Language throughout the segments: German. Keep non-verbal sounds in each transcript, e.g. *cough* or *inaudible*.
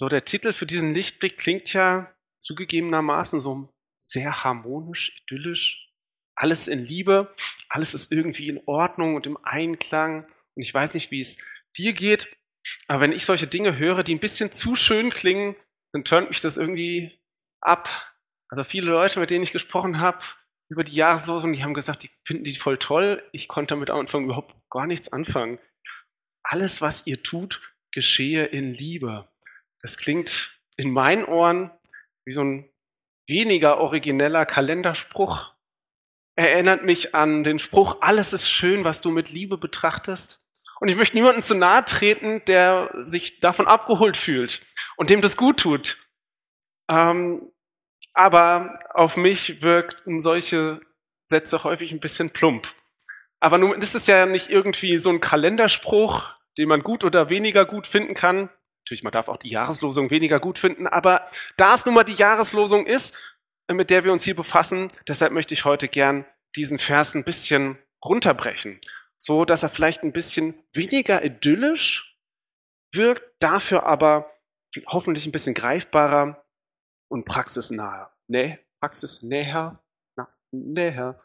So, der Titel für diesen Lichtblick klingt ja zugegebenermaßen so sehr harmonisch, idyllisch. Alles in Liebe, alles ist irgendwie in Ordnung und im Einklang. Und ich weiß nicht, wie es dir geht, aber wenn ich solche Dinge höre, die ein bisschen zu schön klingen, dann turnt mich das irgendwie ab. Also viele Leute, mit denen ich gesprochen habe über die Jahreslosung, die haben gesagt, die finden die voll toll. Ich konnte damit am Anfang überhaupt gar nichts anfangen. Alles, was ihr tut, geschehe in Liebe. Das klingt in meinen Ohren wie so ein weniger origineller Kalenderspruch. Erinnert mich an den Spruch, alles ist schön, was du mit Liebe betrachtest. Und ich möchte niemandem zu nahe treten, der sich davon abgeholt fühlt und dem das gut tut. Ähm, aber auf mich wirken solche Sätze häufig ein bisschen plump. Aber nun ist es ja nicht irgendwie so ein Kalenderspruch, den man gut oder weniger gut finden kann. Natürlich, man darf auch die Jahreslosung weniger gut finden, aber da es nun mal die Jahreslosung ist, mit der wir uns hier befassen, deshalb möchte ich heute gern diesen Vers ein bisschen runterbrechen, so dass er vielleicht ein bisschen weniger idyllisch wirkt, dafür aber hoffentlich ein bisschen greifbarer und praxisnaher. Nee, praxisnäher, na, näher,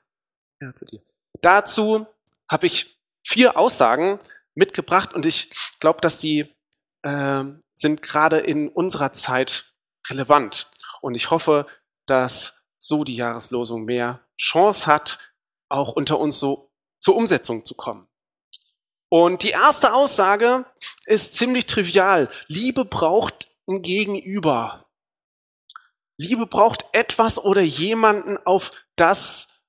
näher zu dir. Dazu habe ich vier Aussagen mitgebracht und ich glaube, dass die äh, sind gerade in unserer Zeit relevant. Und ich hoffe, dass so die Jahreslosung mehr Chance hat, auch unter uns so zur Umsetzung zu kommen. Und die erste Aussage ist ziemlich trivial. Liebe braucht ein Gegenüber. Liebe braucht etwas oder jemanden, auf das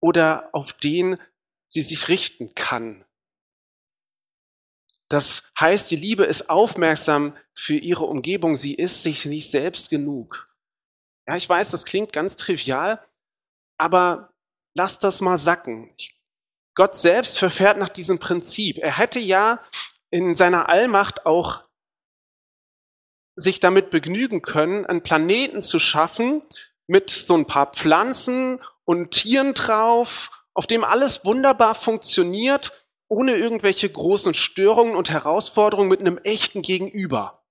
oder auf den sie sich richten kann. Das heißt, die Liebe ist aufmerksam für ihre Umgebung. Sie ist sich nicht selbst genug. Ja, ich weiß, das klingt ganz trivial, aber lass das mal sacken. Gott selbst verfährt nach diesem Prinzip. Er hätte ja in seiner Allmacht auch sich damit begnügen können, einen Planeten zu schaffen mit so ein paar Pflanzen und Tieren drauf, auf dem alles wunderbar funktioniert ohne irgendwelche großen Störungen und Herausforderungen mit einem echten Gegenüber.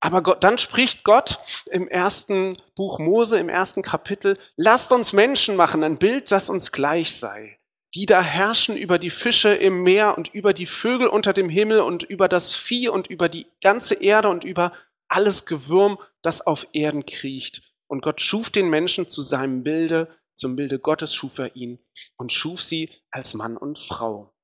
Aber Gott, dann spricht Gott im ersten Buch Mose, im ersten Kapitel, lasst uns Menschen machen, ein Bild, das uns gleich sei. Die da herrschen über die Fische im Meer und über die Vögel unter dem Himmel und über das Vieh und über die ganze Erde und über alles Gewürm, das auf Erden kriecht. Und Gott schuf den Menschen zu seinem Bilde, zum Bilde Gottes schuf er ihn und schuf sie als Mann und Frau.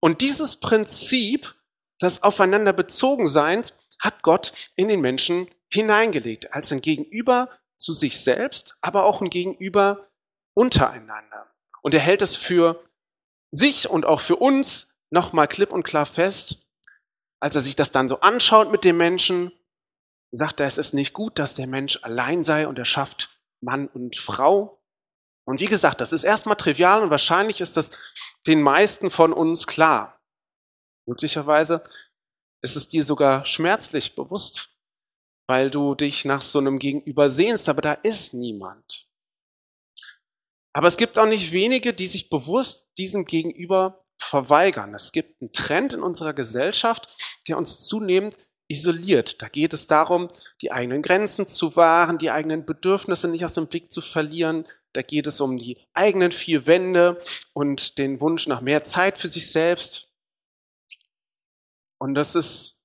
Und dieses Prinzip des aufeinander bezogen Seins hat Gott in den Menschen hineingelegt, als ein Gegenüber zu sich selbst, aber auch ein Gegenüber untereinander. Und er hält es für sich und auch für uns nochmal klipp und klar fest, als er sich das dann so anschaut mit dem Menschen, sagt er, es ist nicht gut, dass der Mensch allein sei und er schafft Mann und Frau. Und wie gesagt, das ist erstmal trivial und wahrscheinlich ist das den meisten von uns klar. Möglicherweise ist es dir sogar schmerzlich bewusst, weil du dich nach so einem Gegenüber sehnst, aber da ist niemand. Aber es gibt auch nicht wenige, die sich bewusst diesem Gegenüber verweigern. Es gibt einen Trend in unserer Gesellschaft, der uns zunehmend isoliert. Da geht es darum, die eigenen Grenzen zu wahren, die eigenen Bedürfnisse nicht aus dem Blick zu verlieren. Da geht es um die eigenen vier Wände und den Wunsch nach mehr Zeit für sich selbst. Und das ist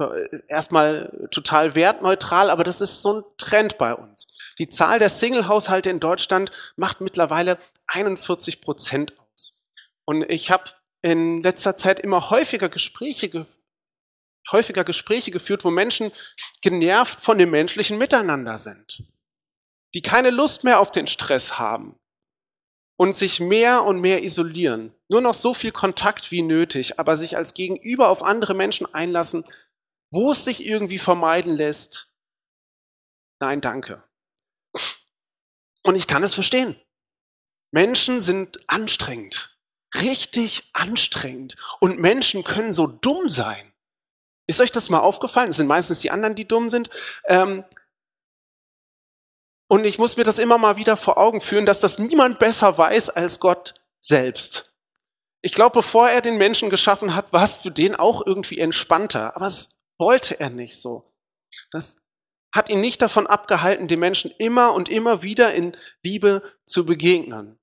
äh, erstmal total wertneutral, aber das ist so ein Trend bei uns. Die Zahl der Single-Haushalte in Deutschland macht mittlerweile 41 Prozent aus. Und ich habe in letzter Zeit immer häufiger Gespräche häufiger Gespräche geführt, wo Menschen genervt von dem menschlichen Miteinander sind, die keine Lust mehr auf den Stress haben und sich mehr und mehr isolieren. Nur noch so viel Kontakt wie nötig, aber sich als Gegenüber auf andere Menschen einlassen, wo es sich irgendwie vermeiden lässt. Nein, danke. Und ich kann es verstehen. Menschen sind anstrengend, richtig anstrengend. Und Menschen können so dumm sein. Ist euch das mal aufgefallen? Es sind meistens die anderen, die dumm sind. Ähm, und ich muss mir das immer mal wieder vor Augen führen, dass das niemand besser weiß als Gott selbst. Ich glaube, bevor er den Menschen geschaffen hat, war es für den auch irgendwie entspannter. Aber es wollte er nicht so. Das hat ihn nicht davon abgehalten, den Menschen immer und immer wieder in Liebe zu begegnen.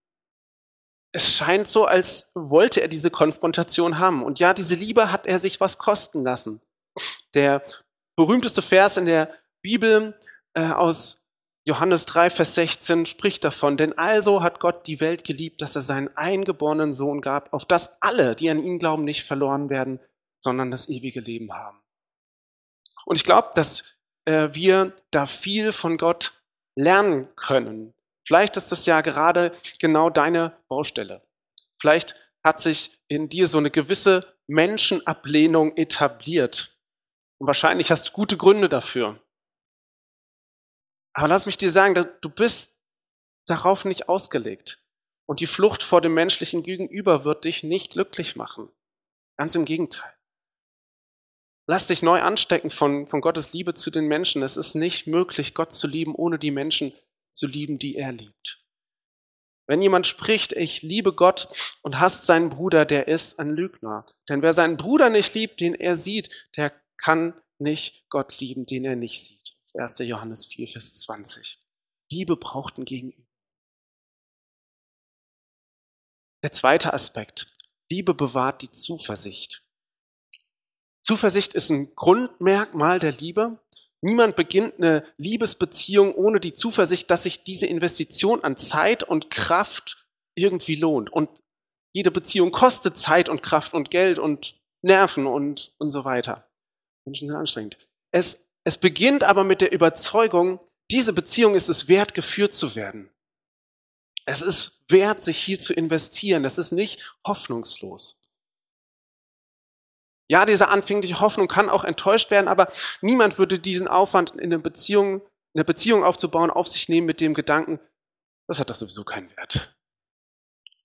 Es scheint so, als wollte er diese Konfrontation haben. Und ja, diese Liebe hat er sich was kosten lassen. Der berühmteste Vers in der Bibel äh, aus Johannes 3, Vers 16 spricht davon, denn also hat Gott die Welt geliebt, dass er seinen eingeborenen Sohn gab, auf das alle, die an ihn glauben, nicht verloren werden, sondern das ewige Leben haben. Und ich glaube, dass äh, wir da viel von Gott lernen können. Vielleicht ist das ja gerade genau deine Baustelle. Vielleicht hat sich in dir so eine gewisse Menschenablehnung etabliert. Und wahrscheinlich hast du gute Gründe dafür. Aber lass mich dir sagen, du bist darauf nicht ausgelegt. Und die Flucht vor dem menschlichen Gegenüber wird dich nicht glücklich machen. Ganz im Gegenteil. Lass dich neu anstecken von, von Gottes Liebe zu den Menschen. Es ist nicht möglich, Gott zu lieben, ohne die Menschen zu lieben, die er liebt. Wenn jemand spricht, ich liebe Gott und hasst seinen Bruder, der ist ein Lügner. Denn wer seinen Bruder nicht liebt, den er sieht, der kann nicht Gott lieben, den er nicht sieht. 1. Johannes 4, Vers 20. Liebe braucht ein Gegenüber. Der zweite Aspekt. Liebe bewahrt die Zuversicht. Zuversicht ist ein Grundmerkmal der Liebe. Niemand beginnt eine Liebesbeziehung ohne die Zuversicht, dass sich diese Investition an Zeit und Kraft irgendwie lohnt. Und jede Beziehung kostet Zeit und Kraft und Geld und Nerven und, und so weiter. Menschen sind anstrengend. Es es beginnt aber mit der Überzeugung, diese Beziehung ist es wert, geführt zu werden. Es ist wert, sich hier zu investieren. Das ist nicht hoffnungslos. Ja, diese anfängliche Hoffnung kann auch enttäuscht werden, aber niemand würde diesen Aufwand in eine Beziehung, in eine Beziehung aufzubauen, auf sich nehmen mit dem Gedanken, das hat doch sowieso keinen Wert.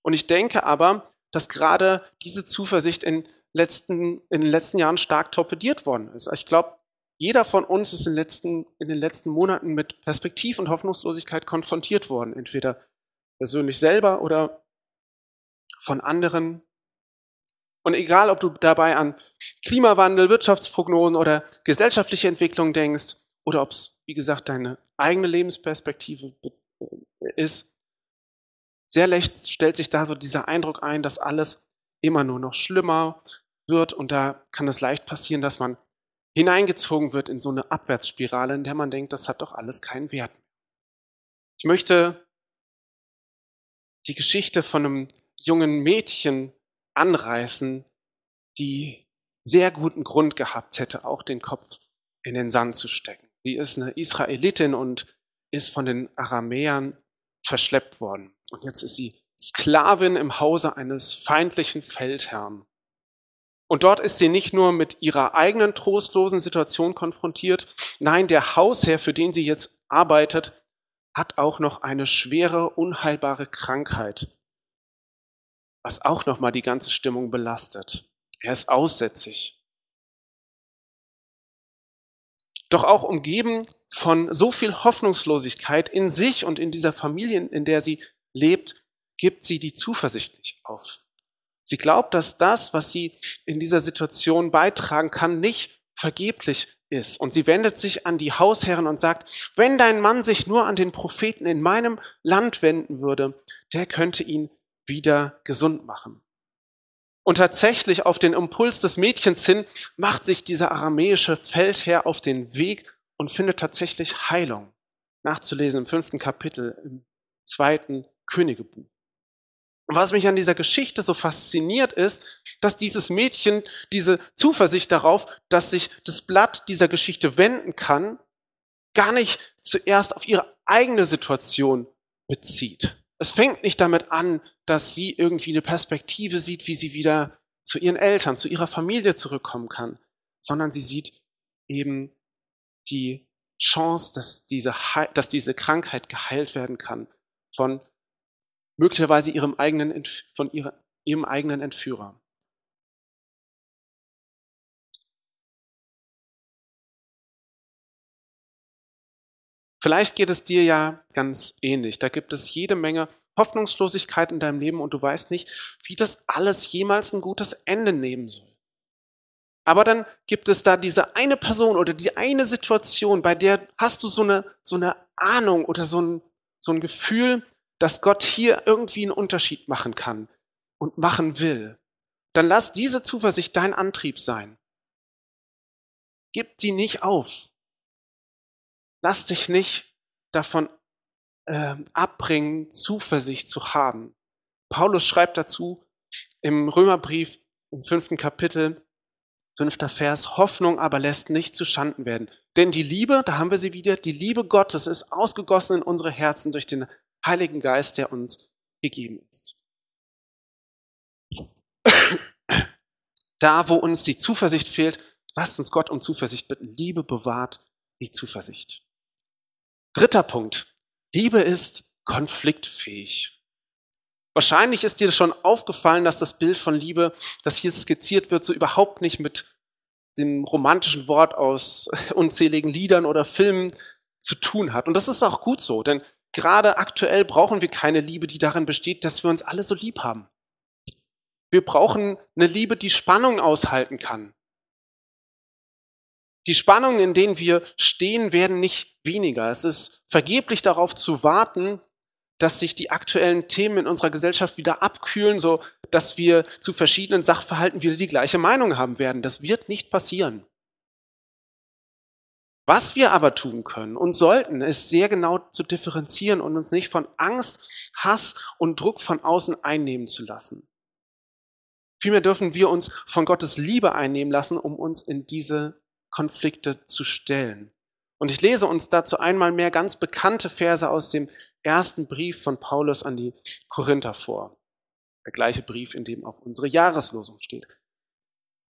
Und ich denke aber, dass gerade diese Zuversicht in, letzten, in den letzten Jahren stark torpediert worden ist. Ich glaube, jeder von uns ist in, letzten, in den letzten Monaten mit Perspektiv und Hoffnungslosigkeit konfrontiert worden, entweder persönlich selber oder von anderen. Und egal, ob du dabei an Klimawandel, Wirtschaftsprognosen oder gesellschaftliche Entwicklung denkst oder ob es, wie gesagt, deine eigene Lebensperspektive ist, sehr leicht stellt sich da so dieser Eindruck ein, dass alles immer nur noch schlimmer wird und da kann es leicht passieren, dass man hineingezogen wird in so eine Abwärtsspirale, in der man denkt, das hat doch alles keinen Wert. Ich möchte die Geschichte von einem jungen Mädchen anreißen, die sehr guten Grund gehabt hätte, auch den Kopf in den Sand zu stecken. Die ist eine Israelitin und ist von den Aramäern verschleppt worden. Und jetzt ist sie Sklavin im Hause eines feindlichen Feldherrn. Und dort ist sie nicht nur mit ihrer eigenen trostlosen Situation konfrontiert, nein, der Hausherr, für den sie jetzt arbeitet, hat auch noch eine schwere, unheilbare Krankheit, was auch nochmal die ganze Stimmung belastet. Er ist aussätzig. Doch auch umgeben von so viel Hoffnungslosigkeit in sich und in dieser Familie, in der sie lebt, gibt sie die Zuversicht nicht auf. Sie glaubt, dass das, was sie in dieser Situation beitragen kann, nicht vergeblich ist. Und sie wendet sich an die Hausherren und sagt, wenn dein Mann sich nur an den Propheten in meinem Land wenden würde, der könnte ihn wieder gesund machen. Und tatsächlich auf den Impuls des Mädchens hin macht sich dieser aramäische Feldherr auf den Weg und findet tatsächlich Heilung. Nachzulesen im fünften Kapitel, im zweiten Königebuch. Was mich an dieser Geschichte so fasziniert ist, dass dieses Mädchen diese Zuversicht darauf, dass sich das Blatt dieser Geschichte wenden kann, gar nicht zuerst auf ihre eigene Situation bezieht. Es fängt nicht damit an, dass sie irgendwie eine Perspektive sieht, wie sie wieder zu ihren Eltern, zu ihrer Familie zurückkommen kann, sondern sie sieht eben die Chance, dass diese, dass diese Krankheit geheilt werden kann von möglicherweise ihrem eigenen, von ihrem eigenen Entführer. Vielleicht geht es dir ja ganz ähnlich. Da gibt es jede Menge Hoffnungslosigkeit in deinem Leben und du weißt nicht, wie das alles jemals ein gutes Ende nehmen soll. Aber dann gibt es da diese eine Person oder die eine Situation, bei der hast du so eine, so eine Ahnung oder so ein, so ein Gefühl, dass Gott hier irgendwie einen Unterschied machen kann und machen will. Dann lass diese Zuversicht dein Antrieb sein. Gib sie nicht auf. Lass dich nicht davon äh, abbringen, Zuversicht zu haben. Paulus schreibt dazu im Römerbrief im fünften Kapitel, Fünfter Vers, Hoffnung aber lässt nicht zu Schanden werden. Denn die Liebe, da haben wir sie wieder, die Liebe Gottes ist ausgegossen in unsere Herzen durch den Heiligen Geist, der uns gegeben ist. Da, wo uns die Zuversicht fehlt, lasst uns Gott um Zuversicht bitten. Liebe bewahrt die Zuversicht. Dritter Punkt. Liebe ist konfliktfähig. Wahrscheinlich ist dir schon aufgefallen, dass das Bild von Liebe, das hier skizziert wird, so überhaupt nicht mit dem romantischen Wort aus *laughs* unzähligen Liedern oder Filmen zu tun hat. Und das ist auch gut so, denn gerade aktuell brauchen wir keine Liebe, die darin besteht, dass wir uns alle so lieb haben. Wir brauchen eine Liebe, die Spannung aushalten kann. Die Spannungen, in denen wir stehen, werden nicht weniger. Es ist vergeblich darauf zu warten, dass sich die aktuellen Themen in unserer Gesellschaft wieder abkühlen, so dass wir zu verschiedenen Sachverhalten wieder die gleiche Meinung haben werden. Das wird nicht passieren. Was wir aber tun können und sollten, ist sehr genau zu differenzieren und uns nicht von Angst, Hass und Druck von außen einnehmen zu lassen. Vielmehr dürfen wir uns von Gottes Liebe einnehmen lassen, um uns in diese Konflikte zu stellen. Und ich lese uns dazu einmal mehr ganz bekannte Verse aus dem ersten Brief von Paulus an die Korinther vor. Der gleiche Brief, in dem auch unsere Jahreslosung steht.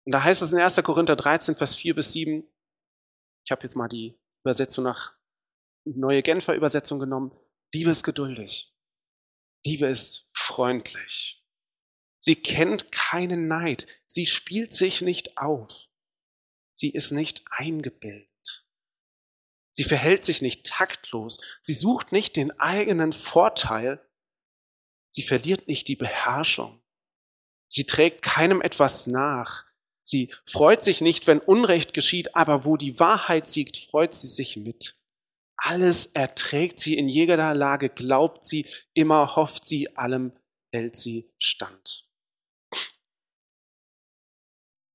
Und da heißt es in 1. Korinther 13, Vers 4 bis 7, ich habe jetzt mal die Übersetzung nach, die neue Genfer Übersetzung genommen, Liebe ist geduldig, Liebe ist freundlich, sie kennt keinen Neid, sie spielt sich nicht auf, sie ist nicht eingebildet. Sie verhält sich nicht taktlos. Sie sucht nicht den eigenen Vorteil. Sie verliert nicht die Beherrschung. Sie trägt keinem etwas nach. Sie freut sich nicht, wenn Unrecht geschieht, aber wo die Wahrheit siegt, freut sie sich mit. Alles erträgt sie in jeder Lage, glaubt sie, immer hofft sie, allem hält sie stand.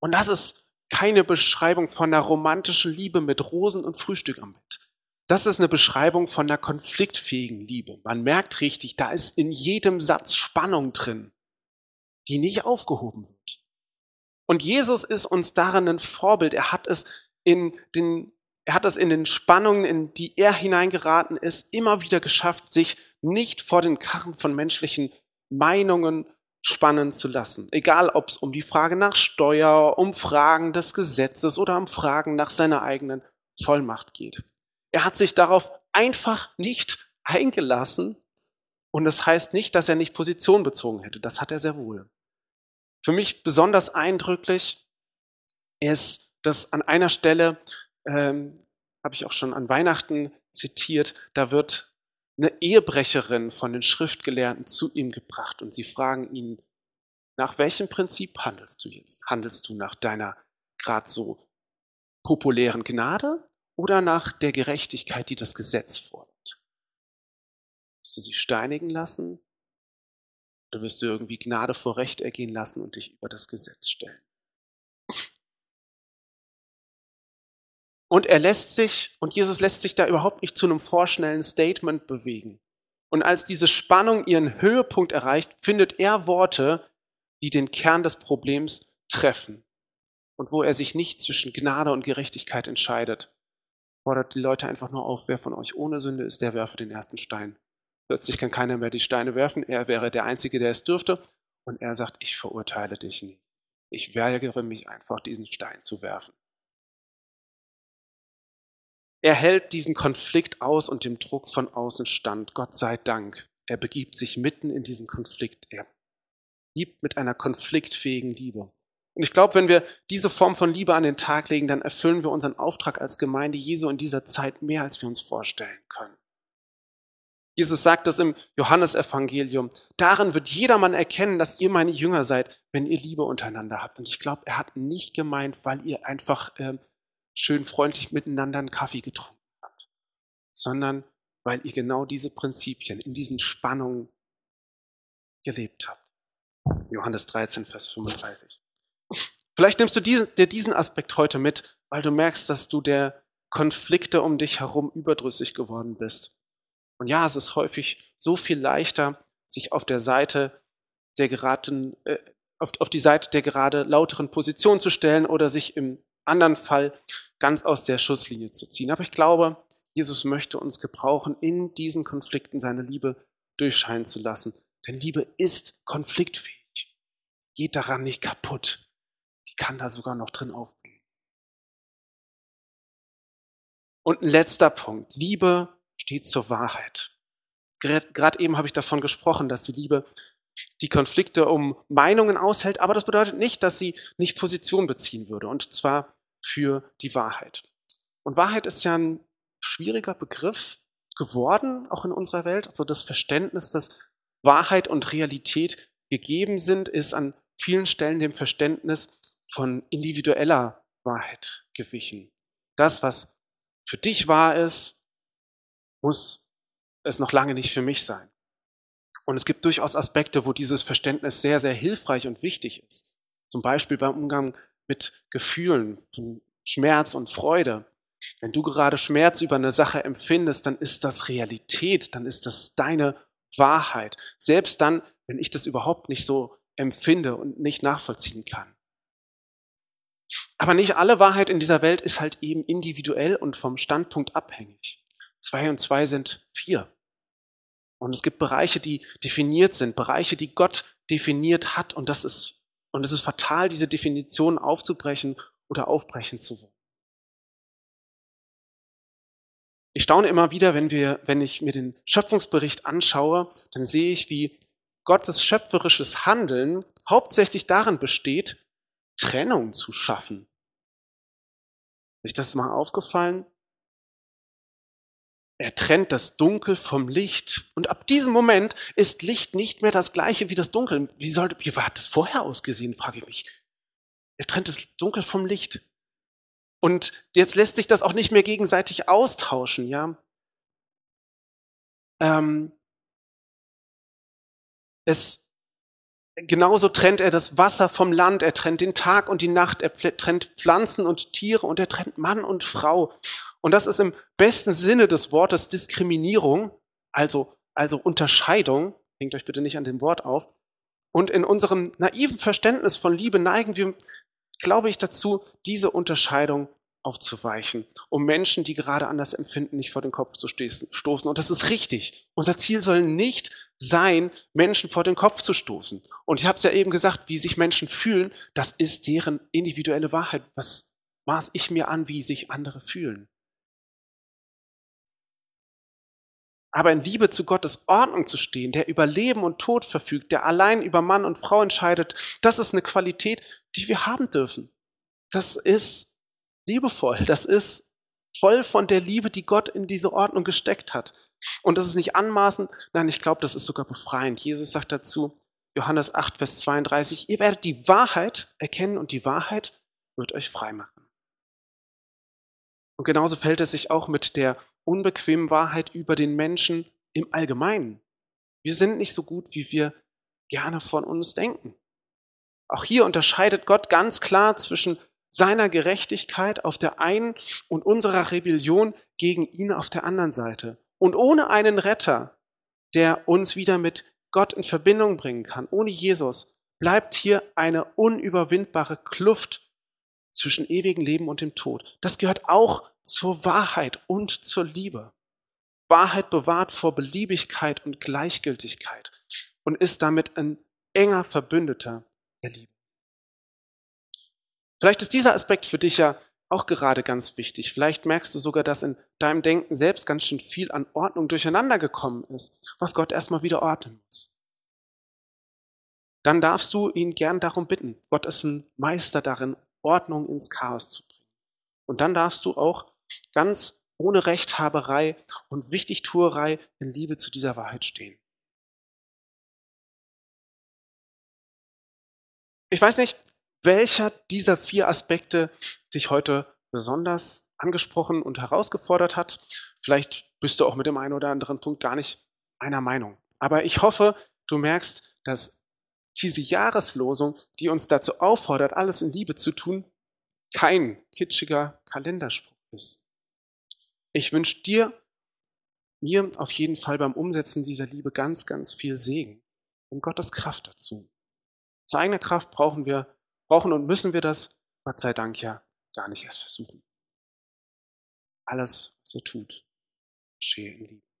Und das ist keine Beschreibung von einer romantischen Liebe mit Rosen und Frühstück am Bett. Das ist eine Beschreibung von einer konfliktfähigen Liebe. Man merkt richtig, da ist in jedem Satz Spannung drin, die nicht aufgehoben wird. Und Jesus ist uns darin ein Vorbild. Er hat es in den, er hat es in den Spannungen, in die er hineingeraten ist, immer wieder geschafft, sich nicht vor den Karren von menschlichen Meinungen spannen zu lassen. Egal, ob es um die Frage nach Steuer, um Fragen des Gesetzes oder um Fragen nach seiner eigenen Vollmacht geht. Er hat sich darauf einfach nicht eingelassen und das heißt nicht, dass er nicht Position bezogen hätte. Das hat er sehr wohl. Für mich besonders eindrücklich ist, dass an einer Stelle, ähm, habe ich auch schon an Weihnachten zitiert, da wird eine Ehebrecherin von den Schriftgelehrten zu ihm gebracht und sie fragen ihn, nach welchem Prinzip handelst du jetzt? Handelst du nach deiner gerade so populären Gnade oder nach der Gerechtigkeit, die das Gesetz fordert? Wirst du sie steinigen lassen? Oder wirst du irgendwie Gnade vor Recht ergehen lassen und dich über das Gesetz stellen? Und er lässt sich, und Jesus lässt sich da überhaupt nicht zu einem vorschnellen Statement bewegen. Und als diese Spannung ihren Höhepunkt erreicht, findet er Worte, die den Kern des Problems treffen. Und wo er sich nicht zwischen Gnade und Gerechtigkeit entscheidet, fordert die Leute einfach nur auf, wer von euch ohne Sünde ist, der werfe den ersten Stein. Plötzlich kann keiner mehr die Steine werfen, er wäre der Einzige, der es dürfte. Und er sagt, ich verurteile dich nicht. Ich weigere mich einfach, diesen Stein zu werfen. Er hält diesen Konflikt aus und dem Druck von außen stand. Gott sei Dank. Er begibt sich mitten in diesen Konflikt. Er liebt mit einer konfliktfähigen Liebe. Und ich glaube, wenn wir diese Form von Liebe an den Tag legen, dann erfüllen wir unseren Auftrag als Gemeinde Jesu in dieser Zeit mehr, als wir uns vorstellen können. Jesus sagt das im Johannesevangelium. Darin wird jedermann erkennen, dass ihr meine Jünger seid, wenn ihr Liebe untereinander habt. Und ich glaube, er hat nicht gemeint, weil ihr einfach äh, schön freundlich miteinander einen Kaffee getrunken habt, sondern weil ihr genau diese Prinzipien in diesen Spannungen gelebt habt. Johannes 13, Vers 35. Vielleicht nimmst du diesen, dir diesen Aspekt heute mit, weil du merkst, dass du der Konflikte um dich herum überdrüssig geworden bist. Und ja, es ist häufig so viel leichter, sich auf der Seite der geraden, äh, auf, auf die Seite der gerade lauteren Position zu stellen oder sich im anderen Fall ganz aus der Schusslinie zu ziehen. Aber ich glaube, Jesus möchte uns gebrauchen, in diesen Konflikten seine Liebe durchscheinen zu lassen. Denn Liebe ist konfliktfähig. Geht daran nicht kaputt. Die kann da sogar noch drin aufblühen. Und ein letzter Punkt. Liebe steht zur Wahrheit. Gerade eben habe ich davon gesprochen, dass die Liebe die Konflikte um Meinungen aushält, aber das bedeutet nicht, dass sie nicht Position beziehen würde, und zwar für die Wahrheit. Und Wahrheit ist ja ein schwieriger Begriff geworden, auch in unserer Welt. Also das Verständnis, dass Wahrheit und Realität gegeben sind, ist an vielen Stellen dem Verständnis von individueller Wahrheit gewichen. Das, was für dich wahr ist, muss es noch lange nicht für mich sein. Und es gibt durchaus Aspekte, wo dieses Verständnis sehr, sehr hilfreich und wichtig ist. Zum Beispiel beim Umgang mit Gefühlen, von Schmerz und Freude. Wenn du gerade Schmerz über eine Sache empfindest, dann ist das Realität, dann ist das deine Wahrheit. Selbst dann, wenn ich das überhaupt nicht so empfinde und nicht nachvollziehen kann. Aber nicht alle Wahrheit in dieser Welt ist halt eben individuell und vom Standpunkt abhängig. Zwei und zwei sind vier. Und es gibt Bereiche, die definiert sind, Bereiche, die Gott definiert hat. Und das ist, und es ist fatal, diese Definition aufzubrechen oder aufbrechen zu wollen. Ich staune immer wieder, wenn wir, wenn ich mir den Schöpfungsbericht anschaue, dann sehe ich, wie Gottes schöpferisches Handeln hauptsächlich darin besteht, Trennung zu schaffen. Ist das mal aufgefallen? Er trennt das Dunkel vom Licht. Und ab diesem Moment ist Licht nicht mehr das gleiche wie das Dunkel. Wie, sollte, wie hat das vorher ausgesehen, frage ich mich. Er trennt das Dunkel vom Licht. Und jetzt lässt sich das auch nicht mehr gegenseitig austauschen, ja. Ähm, es, genauso trennt er das Wasser vom Land, er trennt den Tag und die Nacht, er trennt Pflanzen und Tiere und er trennt Mann und Frau. Und das ist im besten Sinne des Wortes Diskriminierung, also, also Unterscheidung. Hängt euch bitte nicht an dem Wort auf. Und in unserem naiven Verständnis von Liebe neigen wir, glaube ich, dazu, diese Unterscheidung aufzuweichen, um Menschen, die gerade anders empfinden, nicht vor den Kopf zu stoßen. Und das ist richtig. Unser Ziel soll nicht sein, Menschen vor den Kopf zu stoßen. Und ich habe es ja eben gesagt, wie sich Menschen fühlen, das ist deren individuelle Wahrheit. Was maß ich mir an, wie sich andere fühlen? Aber in Liebe zu Gottes Ordnung zu stehen, der über Leben und Tod verfügt, der allein über Mann und Frau entscheidet, das ist eine Qualität, die wir haben dürfen. Das ist liebevoll, das ist voll von der Liebe, die Gott in diese Ordnung gesteckt hat. Und das ist nicht anmaßend, nein, ich glaube, das ist sogar befreiend. Jesus sagt dazu, Johannes 8, Vers 32, ihr werdet die Wahrheit erkennen und die Wahrheit wird euch frei machen. Und genauso fällt es sich auch mit der unbequemen Wahrheit über den Menschen im Allgemeinen. Wir sind nicht so gut, wie wir gerne von uns denken. Auch hier unterscheidet Gott ganz klar zwischen seiner Gerechtigkeit auf der einen und unserer Rebellion gegen ihn auf der anderen Seite. Und ohne einen Retter, der uns wieder mit Gott in Verbindung bringen kann, ohne Jesus, bleibt hier eine unüberwindbare Kluft zwischen ewigem Leben und dem Tod. Das gehört auch zur Wahrheit und zur Liebe. Wahrheit bewahrt vor Beliebigkeit und Gleichgültigkeit und ist damit ein enger Verbündeter der Liebe. Vielleicht ist dieser Aspekt für dich ja auch gerade ganz wichtig. Vielleicht merkst du sogar, dass in deinem Denken selbst ganz schön viel an Ordnung durcheinander gekommen ist, was Gott erstmal wieder ordnen muss. Dann darfst du ihn gern darum bitten. Gott ist ein Meister darin, Ordnung ins Chaos zu bringen. Und dann darfst du auch ganz ohne Rechthaberei und Wichtigtuerei in Liebe zu dieser Wahrheit stehen. Ich weiß nicht, welcher dieser vier Aspekte dich heute besonders angesprochen und herausgefordert hat. Vielleicht bist du auch mit dem einen oder anderen Punkt gar nicht einer Meinung. Aber ich hoffe, du merkst, dass diese Jahreslosung, die uns dazu auffordert, alles in Liebe zu tun, kein kitschiger Kalenderspruch ist. Ich wünsche dir, mir auf jeden Fall beim Umsetzen dieser Liebe ganz, ganz viel Segen und Gottes Kraft dazu. Aus eigener Kraft brauchen wir, brauchen und müssen wir das, Gott sei Dank ja, gar nicht erst versuchen. Alles, was ihr tut, geschehe in Liebe.